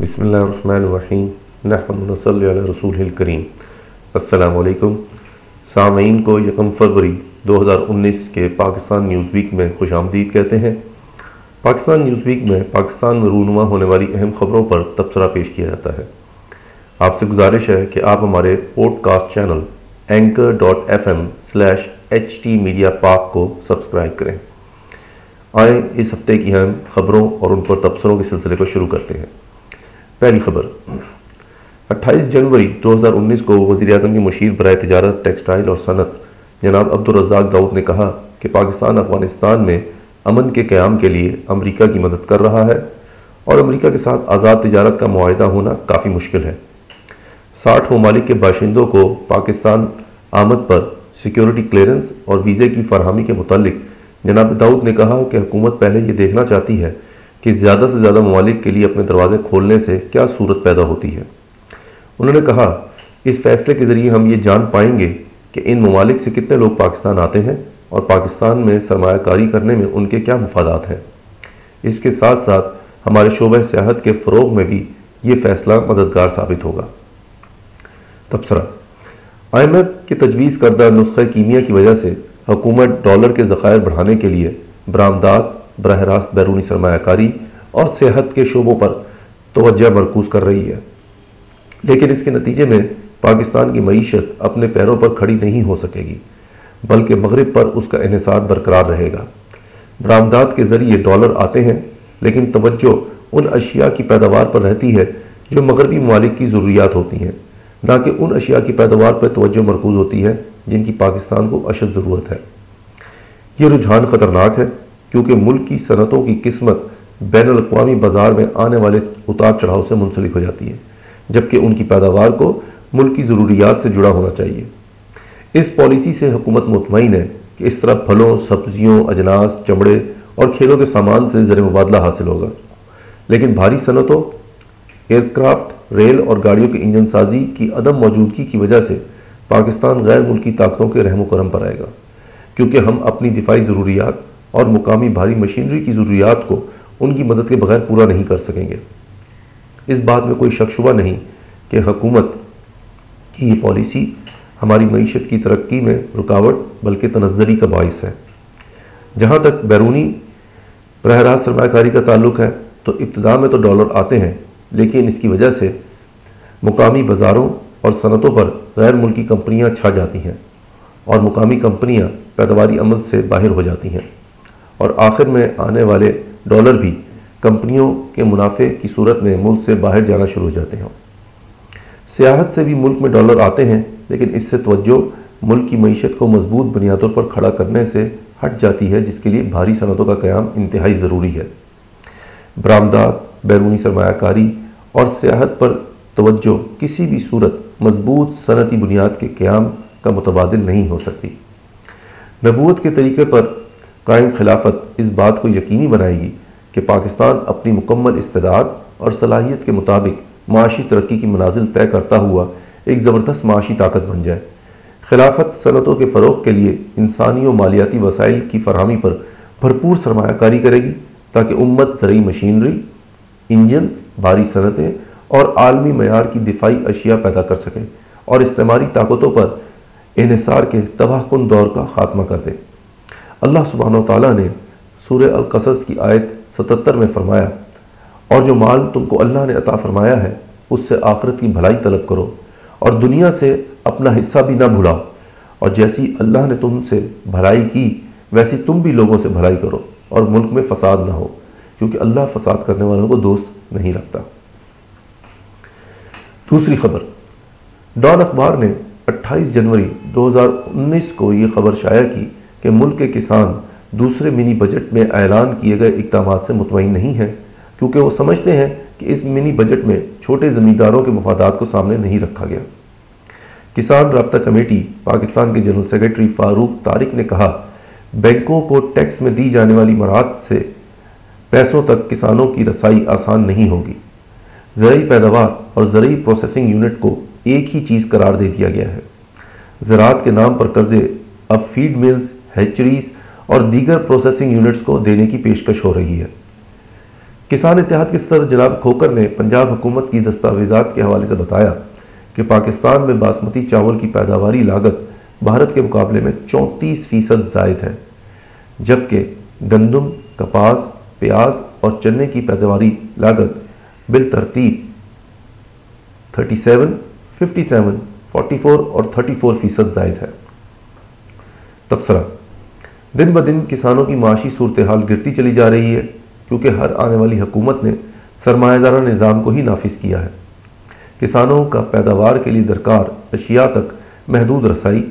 بسم اللہ الرحمن الرحیم۔ نحمد صلی علی رسول الکریم۔ السلام علیکم۔ سامعین کو یکم فروری دو ہزار انیس کے پاکستان نیوز ویک میں خوش آمدید کہتے ہیں۔ پاکستان نیوز ویک میں پاکستان میں رونما ہونے والی اہم خبروں پر تبصرہ پیش کیا جاتا ہے۔ آپ سے گزارش ہے کہ آپ ہمارے podcast channel anchor dot F M slash H T media Pak کو سبسکرائب کریں۔ آئیں اس ہفتے کی اہم خبروں اور ان پر تبصروں کے سلسلے کو شروع کرتے ہیں۔ پہلی خبر۔ اٹھائیس جنوری دو ہزار انیس کو وزیر اعظم کی مشیر برائے تجارت، ٹیکسٹائل اور صنعت جناب عبدالرزاق داؤد نے کہا کہ پاکستان، افغانستان میں امن کے قیام کے لیے امریکہ کی مدد کر رہا ہے اور امریکہ کے ساتھ آزاد تجارت کا معاہدہ ہونا کافی مشکل ہے۔ ساٹھ ممالک کے باشندوں کو پاکستان آمد پر سیکیورٹی کلیئرنس اور ویزے کی فراہمی کے متعلق جناب داؤد نے کہا کہ حکومت پہلے یہ دیکھنا چاہتی ہے کہ زیادہ سے زیادہ ممالک کے لیے اپنے دروازے کھولنے سے کیا صورت پیدا ہوتی ہے؟ انہوں نے کہا، اس فیصلے کے ذریعے ہم یہ جان پائیں گے کہ ان ممالک سے کتنے لوگ پاکستان آتے ہیں اور پاکستان میں سرمایہ کاری کرنے میں ان کے کیا مفادات ہیں۔ اس کے ساتھ ساتھ ہمارے شعبہ سیاحت کے فروغ میں بھی یہ فیصلہ مددگار ثابت ہوگا۔ تبصرہ، آئی ایم ایف کی تجویز کردہ نسخہ کیمیا کی وجہ سے حکومت ڈالر کے ذخائر بڑھانے کے لیے برآمدات براہ راست بیرونی سرمایہ کاری اور صحت کے شعبوں پر توجہ مرکوز کر رہی ہے۔ لیکن اس کے نتیجے میں پاکستان کی معیشت اپنے پیروں پر کھڑی نہیں ہو سکے گی، بلکہ مغرب پر اس کا انحصار برقرار رہے گا۔ برآمدات کے ذریعے ڈالر آتے ہیں، لیکن توجہ ان اشیاء کی پیداوار پر رہتی ہے جو مغربی ممالک کی ضروریات ہوتی ہیں۔ نہ کہ ان اشیاء کی پیداوار پر توجہ مرکوز ہوتی ہے جن کی پاکستان کو اشد ضرورت ہے۔ یہ رجحان خطرناک ہے۔ کیونکہ ملک کی صنعتوں کی قسمت بین الاقوامی بازار میں آنے والے اتار چڑھاؤ سے منسلک ہو جاتی ہے، جبکہ ان کی پیداوار کو ملک کی ضروریات سے جڑا ہونا چاہیے۔ اس پالیسی سے حکومت مطمئن ہے کہ اس طرح پھلوں، سبزیوں، اجناس، چمڑے اور کھیلوں کے سامان سے زر مبادلہ حاصل ہوگا۔ لیکن بھاری صنعتوں، ایئرکرافٹ، ریل اور گاڑیوں کے انجن سازی کی عدم موجودگی کی وجہ سے پاکستان غیر ملکی طاقتوں کے رحم و کرم پر آئے گا۔ کیونکہ ہم اپنی دفاعی ضروریات اور مقامی بھاری مشینری کی ضروریات کو ان کی مدد کے بغیر پورا نہیں کر سکیں گے۔ اس بات میں کوئی شک شبہ نہیں کہ حکومت کی یہ پالیسی ہماری معیشت کی ترقی میں رکاوٹ بلکہ تنظری کا باعث ہے۔ جہاں تک بیرونی براہ راست سرمایہ کاری کا تعلق ہے، تو ابتدا میں تو ڈالر آتے ہیں، لیکن اس کی وجہ سے مقامی بازاروں اور صنعتوں پر غیر ملکی کمپنیاں چھا جاتی ہیں اور مقامی کمپنیاں پیداواری عمل سے باہر ہو جاتی ہیں۔ اور آخر میں آنے والے ڈالر بھی کمپنیوں کے منافع کی صورت میں ملک سے باہر جانا شروع ہو جاتے ہیں۔ سیاحت سے بھی ملک میں ڈالر آتے ہیں، لیکن اس سے توجہ ملک کی معیشت کو مضبوط بنیادوں پر کھڑا کرنے سے ہٹ جاتی ہے، جس کے لیے بھاری صنعتوں کا قیام انتہائی ضروری ہے۔ برآمدات، بیرونی سرمایہ کاری اور سیاحت پر توجہ کسی بھی صورت مضبوط صنعتی بنیاد کے قیام کا متبادل نہیں ہو سکتی۔ نبوت کے طریقے پر قائم خلافت اس بات کو یقینی بنائے گی کہ پاکستان اپنی مکمل استعداد اور صلاحیت کے مطابق معاشی ترقی کی منازل طے کرتا ہوا ایک زبردست معاشی طاقت بن جائے۔ خلافت صنعتوں کے فروغ کے لیے انسانی و مالیاتی وسائل کی فراہمی پر بھرپور سرمایہ کاری کرے گی تاکہ امت زرعی مشینری، انجنز، بھاری صنعتیں اور عالمی معیار کی دفاعی اشیاء پیدا کر سکے اور استعماری طاقتوں پر انحصار کے تباہ کن دور کا خاتمہ کر دے اللہ سبحانہ و تعالیٰ نے سورہ القصص کی آیت ستتر میں فرمایا، اور جو مال تم کو اللہ نے عطا فرمایا ہے، اس سے آخرت کی بھلائی طلب کرو، اور دنیا سے اپنا حصہ بھی نہ بھلاؤ اور جیسی اللہ نے تم سے بھلائی کی، ویسی تم بھی لوگوں سے بھلائی کرو، اور ملک میں فساد نہ ہو، کیونکہ اللہ فساد کرنے والوں کو دوست نہیں رکھتا۔ دوسری خبر، ڈان اخبار نے اٹھائیس جنوری دو ہزار انیس کو یہ خبر شائع کی کہ ملک کے کسان دوسرے منی بجٹ میں اعلان کیے گئے اقدامات سے مطمئن نہیں ہیں، کیونکہ وہ سمجھتے ہیں کہ اس منی بجٹ میں چھوٹے زمینداروں کے مفادات کو سامنے نہیں رکھا گیا۔ کسان رابطہ کمیٹی پاکستان کے جنرل سیکرٹری فاروق طارق نے کہا، بینکوں کو ٹیکس میں دی جانے والی مراحت سے پیسوں تک کسانوں کی رسائی آسان نہیں ہوگی۔ زرعی پیداوار اور زرعی پروسیسنگ یونٹ کو ایک ہی چیز قرار دے دیا گیا ہے۔ زراعت کے نام پر قرضے اب فیڈ ملز ہیچریز اور دیگر پروسیسنگ یونٹس کو دینے کی پیشکش ہو رہی ہے۔ کسان اتحاد کے صدر جناب کھوکر نے پنجاب حکومت کی دستاویزات کے حوالے سے بتایا کہ پاکستان میں باسمتی چاول کی پیداواری لاگت بھارت کے مقابلے میں چونتیس فیصد زائد ہے جبکہ گندم کپاس پیاز اور چنے کی پیداواری لاگت بالترتیب 37, 57, 44 اور 34 فیصد زائد ہے۔ تبصرہ۔ دن بدن کسانوں کی معاشی صورتحال گرتی چلی جا رہی ہے، کیونکہ ہر آنے والی حکومت نے سرمایہ دارہ نظام کو ہی نافذ کیا ہے۔ کسانوں کا پیداوار کے لیے درکار اشیاء تک محدود رسائی،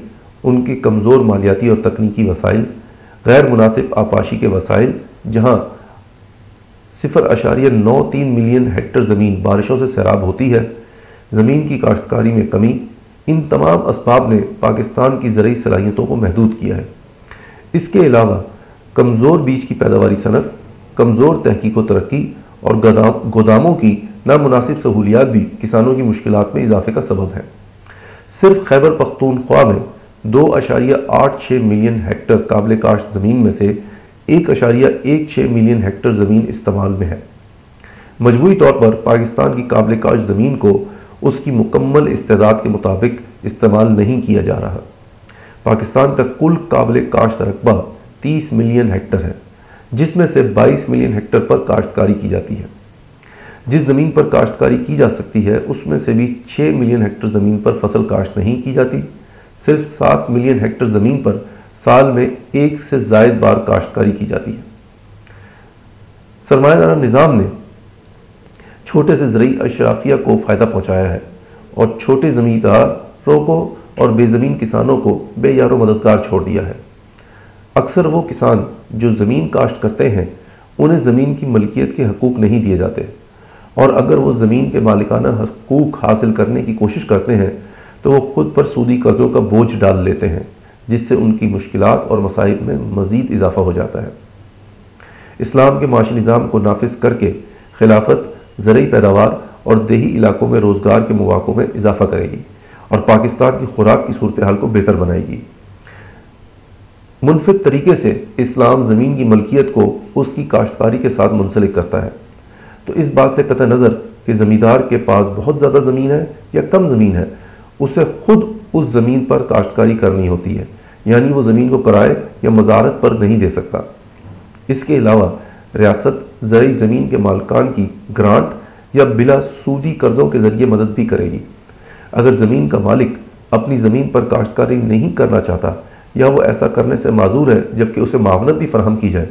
ان کے کمزور مالیاتی اور تکنیکی وسائل، غیر مناسب آپاشی کے وسائل، جہاں صفر اشاریہ نو تین ملین ہیکٹر زمین بارشوں سے سیراب ہوتی ہے، زمین کی کاشتکاری میں کمی، ان تمام اسباب نے پاکستان کی زرعی صلاحیتوں کو محدود کیا ہے۔ اس کے علاوہ کمزور بیج کی پیداواری صنعت، کمزور تحقیق و ترقی اور گوداموں کی نامناسب سہولیات بھی کسانوں کی مشکلات میں اضافے کا سبب ہے صرف خیبر پختونخوا میں دو اشاریہ آٹھ چھ ملین ہیکٹر قابل کاشت زمین میں سے ایک اشاریہ ایک چھ ملین ہیکٹر زمین استعمال میں ہے۔ مجموعی طور پر پاکستان کی قابل کاشت زمین کو اس کی مکمل استعداد کے مطابق استعمال نہیں کیا جا رہا۔ پاکستان کا کل قابل کاشت رقبہ تیس ملین ہیکٹر ہے، جس میں سے بائیس ملین ہیکٹر پر کاشتکاری کی جاتی ہے۔ جس زمین پر کاشتکاری کی جا سکتی ہے، اس میں سے بھی چھ ملین ہیکٹر زمین پر فصل کاشت نہیں کی جاتی، صرف سات ملین ہیکٹر زمین پر سال میں ایک سے زائد بار کاشتکاری کی جاتی ہے۔ سرمایہ دارہ نظام نے چھوٹے سے زرعی اشرافیہ کو فائدہ پہنچایا ہے اور چھوٹے زمینداروں کو اور بے زمین کسانوں کو بے یار و مددگار چھوڑ دیا ہے۔ اکثر وہ کسان جو زمین کاشت کرتے ہیں، انہیں زمین کی ملکیت کے حقوق نہیں دیے جاتے۔ اور اگر وہ زمین کے مالکانہ حقوق حاصل کرنے کی کوشش کرتے ہیں، تو وہ خود پر سودی قرضوں کا بوجھ ڈال لیتے ہیں، جس سے ان کی مشکلات اور مصائب میں مزید اضافہ ہو جاتا ہے۔ اسلام کے معاشی نظام کو نافذ کر کے خلافت زرعی پیداوار اور دیہی علاقوں میں روزگار کے مواقع میں اضافہ کرے گی۔ اور پاکستان کی خوراک کی صورتحال کو بہتر بنائے گی۔ منفرد طریقے سے اسلام زمین کی ملکیت کو اس کی کاشتکاری کے ساتھ منسلک کرتا ہے۔ تو اس بات سے قطع نظر کہ زمیندار کے پاس بہت زیادہ زمین ہے یا کم زمین ہے، اسے خود اس زمین پر کاشتکاری کرنی ہوتی ہے یعنی وہ زمین کو کرائے یا مزارت پر نہیں دے سکتا۔ اس کے علاوہ ریاست زرعی زمین کے مالکان کی گرانٹ یا بلا سودی قرضوں کے ذریعے مدد بھی کرے گی۔ اگر زمین کا مالک اپنی زمین پر کاشتکاری نہیں کرنا چاہتا یا وہ ایسا کرنے سے معذور ہے جبکہ اسے معاونت بھی فراہم کی جائے،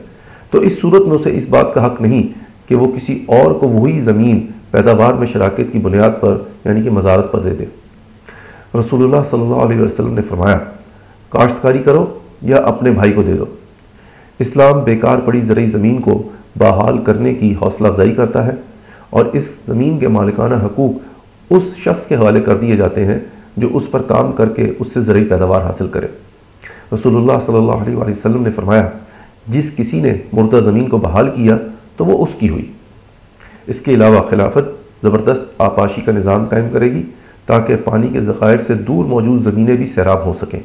تو اس صورت میں اسے اس بات کا حق نہیں کہ وہ کسی اور کو وہی زمین پیداوار میں شراکت کی بنیاد پر یعنی کہ مزارت پر دے دے۔ رسول اللہ صلی اللہ علیہ وسلم نے فرمایا، کاشتکاری کرو یا اپنے بھائی کو دے دو۔ اسلام بیکار پڑی زرعی زمین کو بحال کرنے کی حوصلہ افزائی کرتا ہے اور اس زمین کے مالکانہ حقوق اس شخص کے حوالے کر دیے جاتے ہیں جو اس پر کام کر کے اس سے زرعی پیداوار حاصل کرے۔ رسول اللہ صلی اللہ علیہ وسلم نے فرمایا، جس کسی نے مردہ زمین کو بحال کیا تو وہ اس کی ہوئی۔ اس کے علاوہ خلافت زبردست آپاشی کا نظام قائم کرے گی تاکہ پانی کے ذخائر سے دور موجود زمینیں بھی سیراب ہو سکیں۔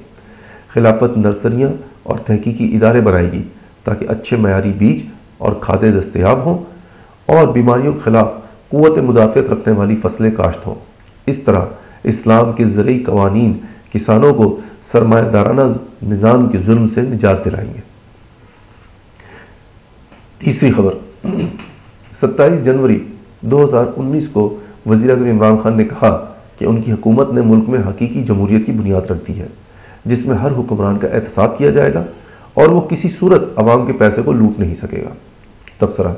خلافت نرسریاں اور تحقیقی ادارے بنائے گی تاکہ اچھے معیاری بیج اور کھادے دستیاب ہوں اور بیماریوں کے خلاف قوت مدافعت رکھنے والی فصلیں کاشت ہوں۔ اس طرح اسلام کے زرعی قوانین کسانوں کو سرمایہ دارانہ نظام کے ظلم سے نجات دلائیں گے۔ تیسری خبر، ستائیس جنوری دو ہزار انیس کو وزیر اعظم عمران خان نے کہا کہ ان کی حکومت نے ملک میں حقیقی جمہوریت کی بنیاد رکھ دی ہے، جس میں ہر حکمران کا احتساب کیا جائے گا اور وہ کسی صورت عوام کے پیسے کو لوٹ نہیں سکے گا۔ تبصرہ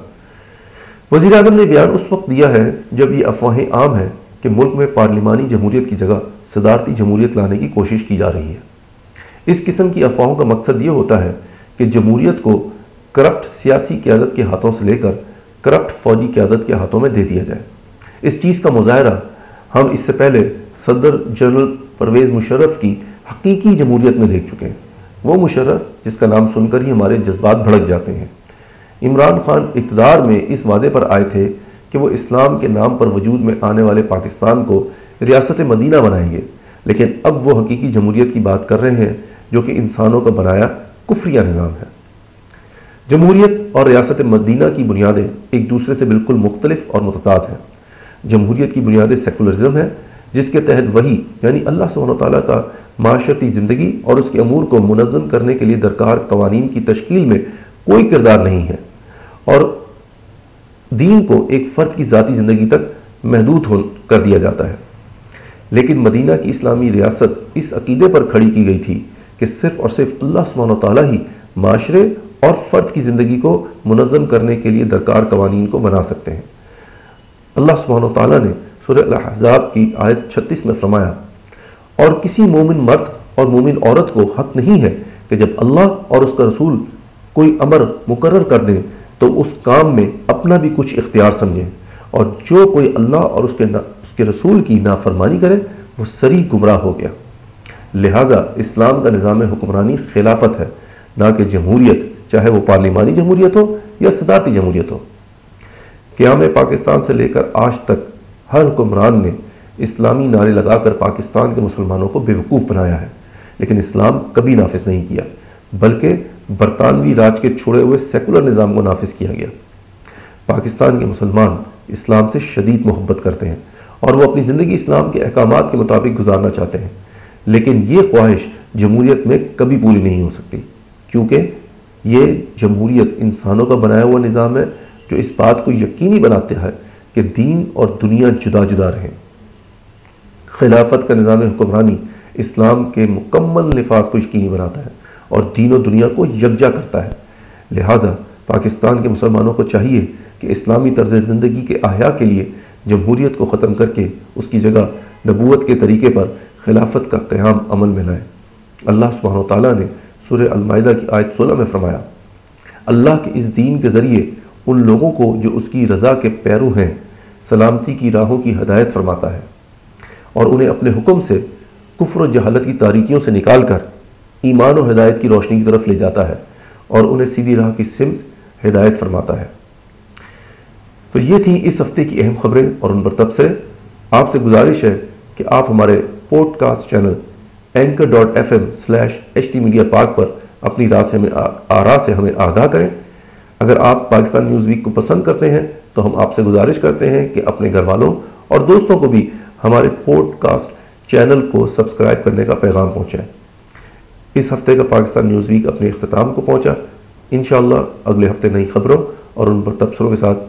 وزیر اعظم نے بیان اس وقت دیا ہے جب یہ افواہیں عام ہیں کہ ملک میں پارلیمانی جمہوریت کی جگہ صدارتی جمہوریت لانے کی کوشش کی جا رہی ہے۔ اس قسم کی افواہوں کا مقصد یہ ہوتا ہے کہ جمہوریت کو کرپٹ سیاسی قیادت کے ہاتھوں سے لے کر کرپٹ فوجی قیادت کے ہاتھوں میں دے دیا جائے۔ اس چیز کا مظاہرہ ہم اس سے پہلے صدر جنرل پرویز مشرف کی حقیقی جمہوریت میں دیکھ چکے ہیں۔ وہ مشرف، جس کا نام سن کر ہی ہمارے جذبات بھڑک جاتے ہیں۔ عمران خان اقتدار میں اس وعدے پر آئے تھے کہ وہ اسلام کے نام پر وجود میں آنے والے پاکستان کو ریاست مدینہ بنائیں گے۔ لیکن اب وہ حقیقی جمہوریت کی بات کر رہے ہیں جو کہ انسانوں کا بنایا کفریہ نظام ہے۔ جمہوریت اور ریاست مدینہ کی بنیادیں ایک دوسرے سے بالکل مختلف اور متضاد ہیں۔ جمہوریت کی بنیادیں سیکولرزم ہے، جس کے تحت وہی یعنی اللہ سبحانہ تعالیٰ کا معاشرتی زندگی اور اس کے امور کو منظم کرنے کے لیے درکار قوانین کی تشکیل میں کوئی کردار نہیں ہے۔ اور دین کو ایک فرد کی ذاتی زندگی تک محدود ہو کر دیا جاتا ہے۔ لیکن مدینہ کی اسلامی ریاست اس عقیدے پر کھڑی کی گئی تھی کہ صرف اور صرف اللہ سبحانہ و تعالیٰ ہی معاشرے اور فرد کی زندگی کو منظم کرنے کے لیے درکار قوانین کو بنا سکتے ہیں۔ اللہ سبحانہ و تعالیٰ نے سورہ الحضاب کی آیت چھتیس میں فرمایا، اور کسی مومن مرد اور مومن عورت کو حق نہیں ہے کہ جب اللہ اور اس کا رسول کوئی امر مقرر کر دیں تو اس کام میں اپنا بھی کچھ اختیار سمجھیں اور جو کوئی اللہ اور اس کے اس کے رسول کی نافرمانی کرے، وہ سری گمراہ ہو گیا۔ لہٰذا اسلام کا نظام حکمرانی خلافت ہے، نہ کہ جمہوریت، چاہے وہ پارلیمانی جمہوریت ہو یا صدارتی جمہوریت ہو۔ قیام پاکستان سے لے کر آج تک ہر حکمران نے اسلامی نعرے لگا کر پاکستان کے مسلمانوں کو بیوقوف بنایا ہے، لیکن اسلام کبھی نافذ نہیں کیا، بلکہ برطانوی راج کے چھوڑے ہوئے سیکولر نظام کو نافذ کیا گیا۔ پاکستان کے مسلمان اسلام سے شدید محبت کرتے ہیں اور وہ اپنی زندگی اسلام کے احکامات کے مطابق گزارنا چاہتے ہیں۔ لیکن یہ خواہش جمہوریت میں کبھی پوری نہیں ہو سکتی، کیونکہ یہ جمہوریت انسانوں کا بنایا ہوا نظام ہے جو اس بات کو یقینی بناتے ہیں کہ دین اور دنیا جدا جدا رہیں۔ خلافت کا نظام حکمرانی اسلام کے مکمل نفاذ کو یقینی بناتا ہے۔ اور دین و دنیا کو یکجا کرتا ہے۔ لہٰذا پاکستان کے مسلمانوں کو چاہیے کہ اسلامی طرز زندگی کے احیاء کے لیے جمہوریت کو ختم کر کے اس کی جگہ نبوت کے طریقے پر خلافت کا قیام عمل میں لائیں۔ اللہ سبحانہ و تعالیٰ نے سورہ المائدہ کی آیت سولہ میں فرمایا، اللہ کے اس دین کے ذریعے ان لوگوں کو جو اس کی رضا کے پیرو ہیں، سلامتی کی راہوں کی ہدایت فرماتا ہے اور انہیں اپنے حکم سے کفر و جہالت کی تاریکیوں سے نکال کر ایمان و ہدایت کی روشنی کی طرف لے جاتا ہے اور انہیں سیدھی راہ کی سمت ہدایت فرماتا ہے۔ تو یہ تھی اس ہفتے کی اہم خبریں اور ان پر تب سے آپ سے گزارش ہے کہ آپ ہمارے podcast channel anchor dot F M slash H T media Pak پر اپنی راہ سے ہمیں آرا سے ہمیں آگاہ کریں۔ اگر آپ پاکستان نیوز ویک کو پسند کرتے ہیں تو ہم آپ سے گزارش کرتے ہیں کہ اپنے گھر والوں اور دوستوں کو بھی ہمارے پوڈ کاسٹ چینل کو سبسکرائب کرنے کا پیغام پہنچائیں۔ اس ہفتے کا پاکستان نیوز ویک اپنے اختتام کو پہنچا۔ انشاءاللہ اگلے ہفتے نئی خبروں اور ان پر تبصروں کے ساتھ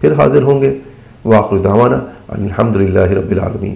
پھر حاضر ہوں گے۔ واخر دعوانا الحمد للہ رب العالمین۔